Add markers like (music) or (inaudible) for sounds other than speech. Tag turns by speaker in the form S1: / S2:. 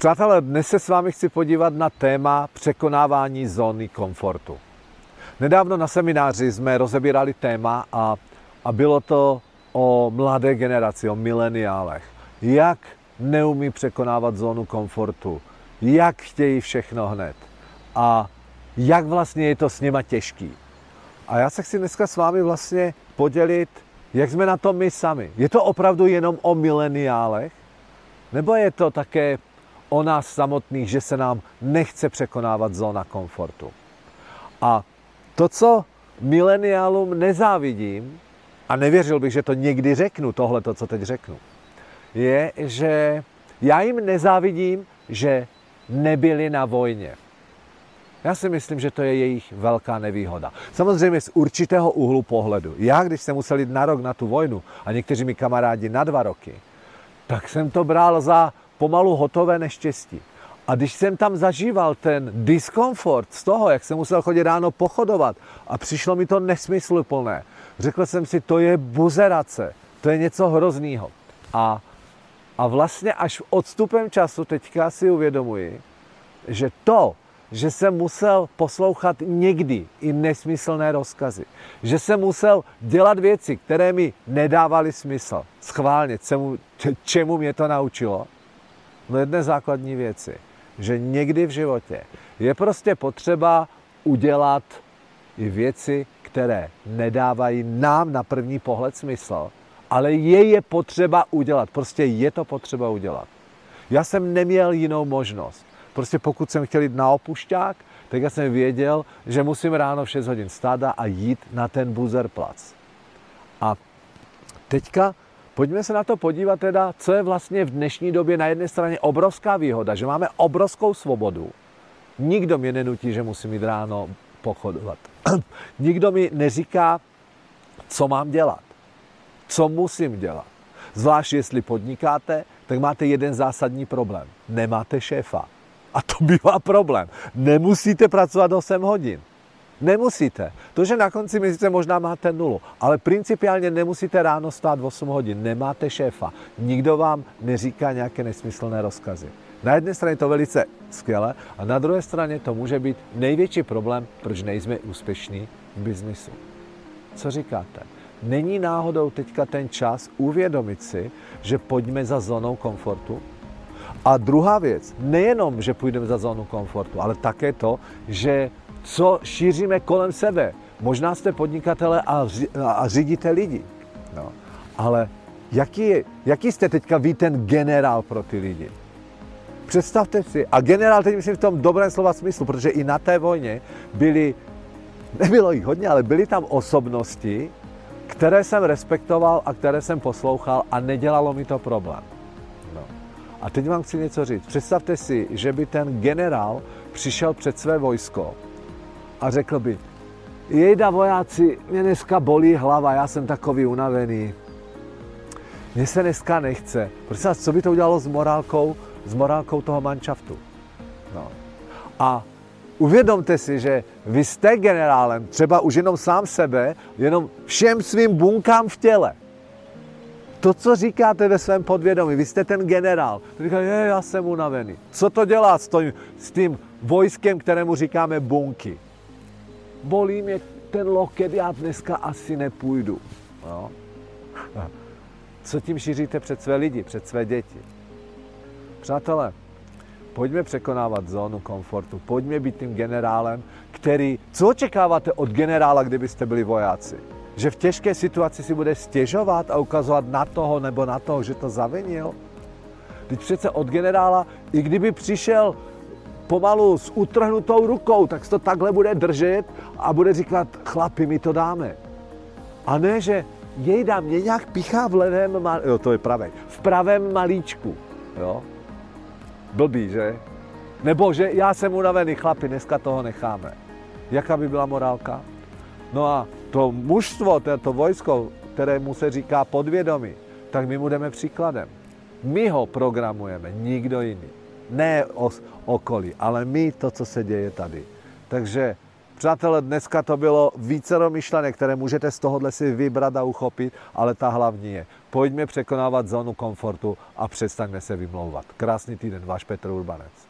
S1: Přátelé, dnes se s vámi chci podívat na téma překonávání zóny komfortu. Nedávno na semináři jsme rozebírali téma a, a bylo to o mladé generaci, o mileniálech. Jak neumí překonávat zónu komfortu, jak chtějí všechno hned a jak vlastně je to s nima těžký. A já se chci dneska s vámi vlastně podělit, jak jsme na tom my sami. Je to opravdu jenom o mileniálech? Nebo je to také o nás samotných, že se nám nechce překonávat zóna komfortu? A to, co mileniálům nezávidím, a nevěřil bych, že to někdy řeknu, tohle, to, co teď řeknu, je, že já jim nezávidím, že nebyli na vojně. Já si myslím, že to je jejich velká nevýhoda. Samozřejmě z určitého úhlu pohledu. Já, když jsem musel jít na rok na tu vojnu a někteří mi kamarádi na dva roky, tak jsem to bral za pomalu hotové neštěstí. A když jsem tam zažíval ten diskomfort z toho, jak jsem musel chodit ráno pochodovat a přišlo mi to nesmysluplné, řekl jsem si, to je buzerace, to je něco hroznýho. A, a vlastně až odstupem času teďka si uvědomuji, že to, že jsem musel poslouchat někdy i nesmyslné rozkazy. Že jsem musel dělat věci, které mi nedávaly smysl. Schválně, čemu, čemu mě to naučilo? No jedné základní věci, že někdy v životě je prostě potřeba udělat i věci, které nedávají nám na první pohled smysl, ale je je potřeba udělat. Prostě je to potřeba udělat. Já jsem neměl jinou možnost. Prostě pokud jsem chtěl jít na opušťák, tak já jsem věděl, že musím ráno v 6 hodin stáda a jít na ten buzerplac. A teďka pojďme se na to podívat teda, co je vlastně v dnešní době na jedné straně obrovská výhoda, že máme obrovskou svobodu. Nikdo mě nenutí, že musím jít ráno pochodovat. (clears throat) Nikdo mi neříká, co mám dělat, co musím dělat. Zvlášť jestli podnikáte, tak máte jeden zásadní problém. Nemáte šéfa. A to (laughs) bývá problém. Nemusíte pracovat 8 hodin. Nemusíte. To, že na konci měsíce možná máte nulu, ale principiálně nemusíte ráno stát 8 hodin. Nemáte šéfa. Nikdo vám neříká nějaké nesmyslné rozkazy. Na jedné straně to velice skvěle a na druhé straně to může být největší problém, proč nejsme úspěšní v biznisu. Co říkáte? Není náhodou teďka ten čas uvědomit si, že pojďme za zónou komfortu? A druhá věc, nejenom, že půjdeme za zónu komfortu, ale také to, že co šíříme kolem sebe. Možná jste podnikatele a, a řídíte lidi. No. Ale jaký, jaký jste teďka vy ten generál pro ty lidi? Představte si, a generál teď myslím v tom dobrém slova smyslu, protože i na té vojně byli, nebylo jich hodně, ale byly tam osobnosti, které jsem respektoval a které jsem poslouchal a nedělalo mi to problém. No. A teď vám chci něco říct. Představte si, že by ten generál přišel před své vojsko a řekl by, jejda vojáci, mě dneska bolí hlava, já jsem takový unavený. Mně se dneska nechce. Prosím vás, co by to udělalo s morálkou, s morálkou toho manšaftu? No. A uvědomte si, že vy jste generálem, třeba už jenom sám sebe, jenom všem svým bunkám v těle. To, co říkáte ve svém podvědomí, vy jste ten generál. Říká, je, já jsem unavený. Co to dělá s, tím, s tím vojskem, kterému říkáme bunky? Bolí mě ten loket, já dneska asi nepůjdu. No. (laughs) Co tím šíříte před své lidi, před své děti? Přátelé, pojďme překonávat zónu komfortu, pojďme být tím generálem, který, co očekáváte od generála, kdybyste byli vojáci? Že v těžké situaci si bude stěžovat a ukazovat na toho nebo na toho, že to zavinil? Teď přece od generála, i kdyby přišel pomalu s utrhnutou rukou, tak to takhle bude držet a bude říkat, chlapi, my to dáme. A ne, že jejda, mě nějak pichá v levém, jo, to je pravý, v pravém malíčku, jo. Blbý, že? Nebo že já jsem unavený chlapi, dneska toho necháme. Jaká by byla morálka? No a to mužstvo, to, vojsko, kterému se říká podvědomí, tak my budeme příkladem. My ho programujeme, nikdo jiný. Ne os, okolí, ale my to, co se děje tady. Takže Přátelé, dneska to bylo více myšlenek, které můžete z tohohle si vybrat a uchopit, ale ta hlavní je, pojďme překonávat zónu komfortu a přestaňme se vymlouvat. Krásný týden, váš Petr Urbanec.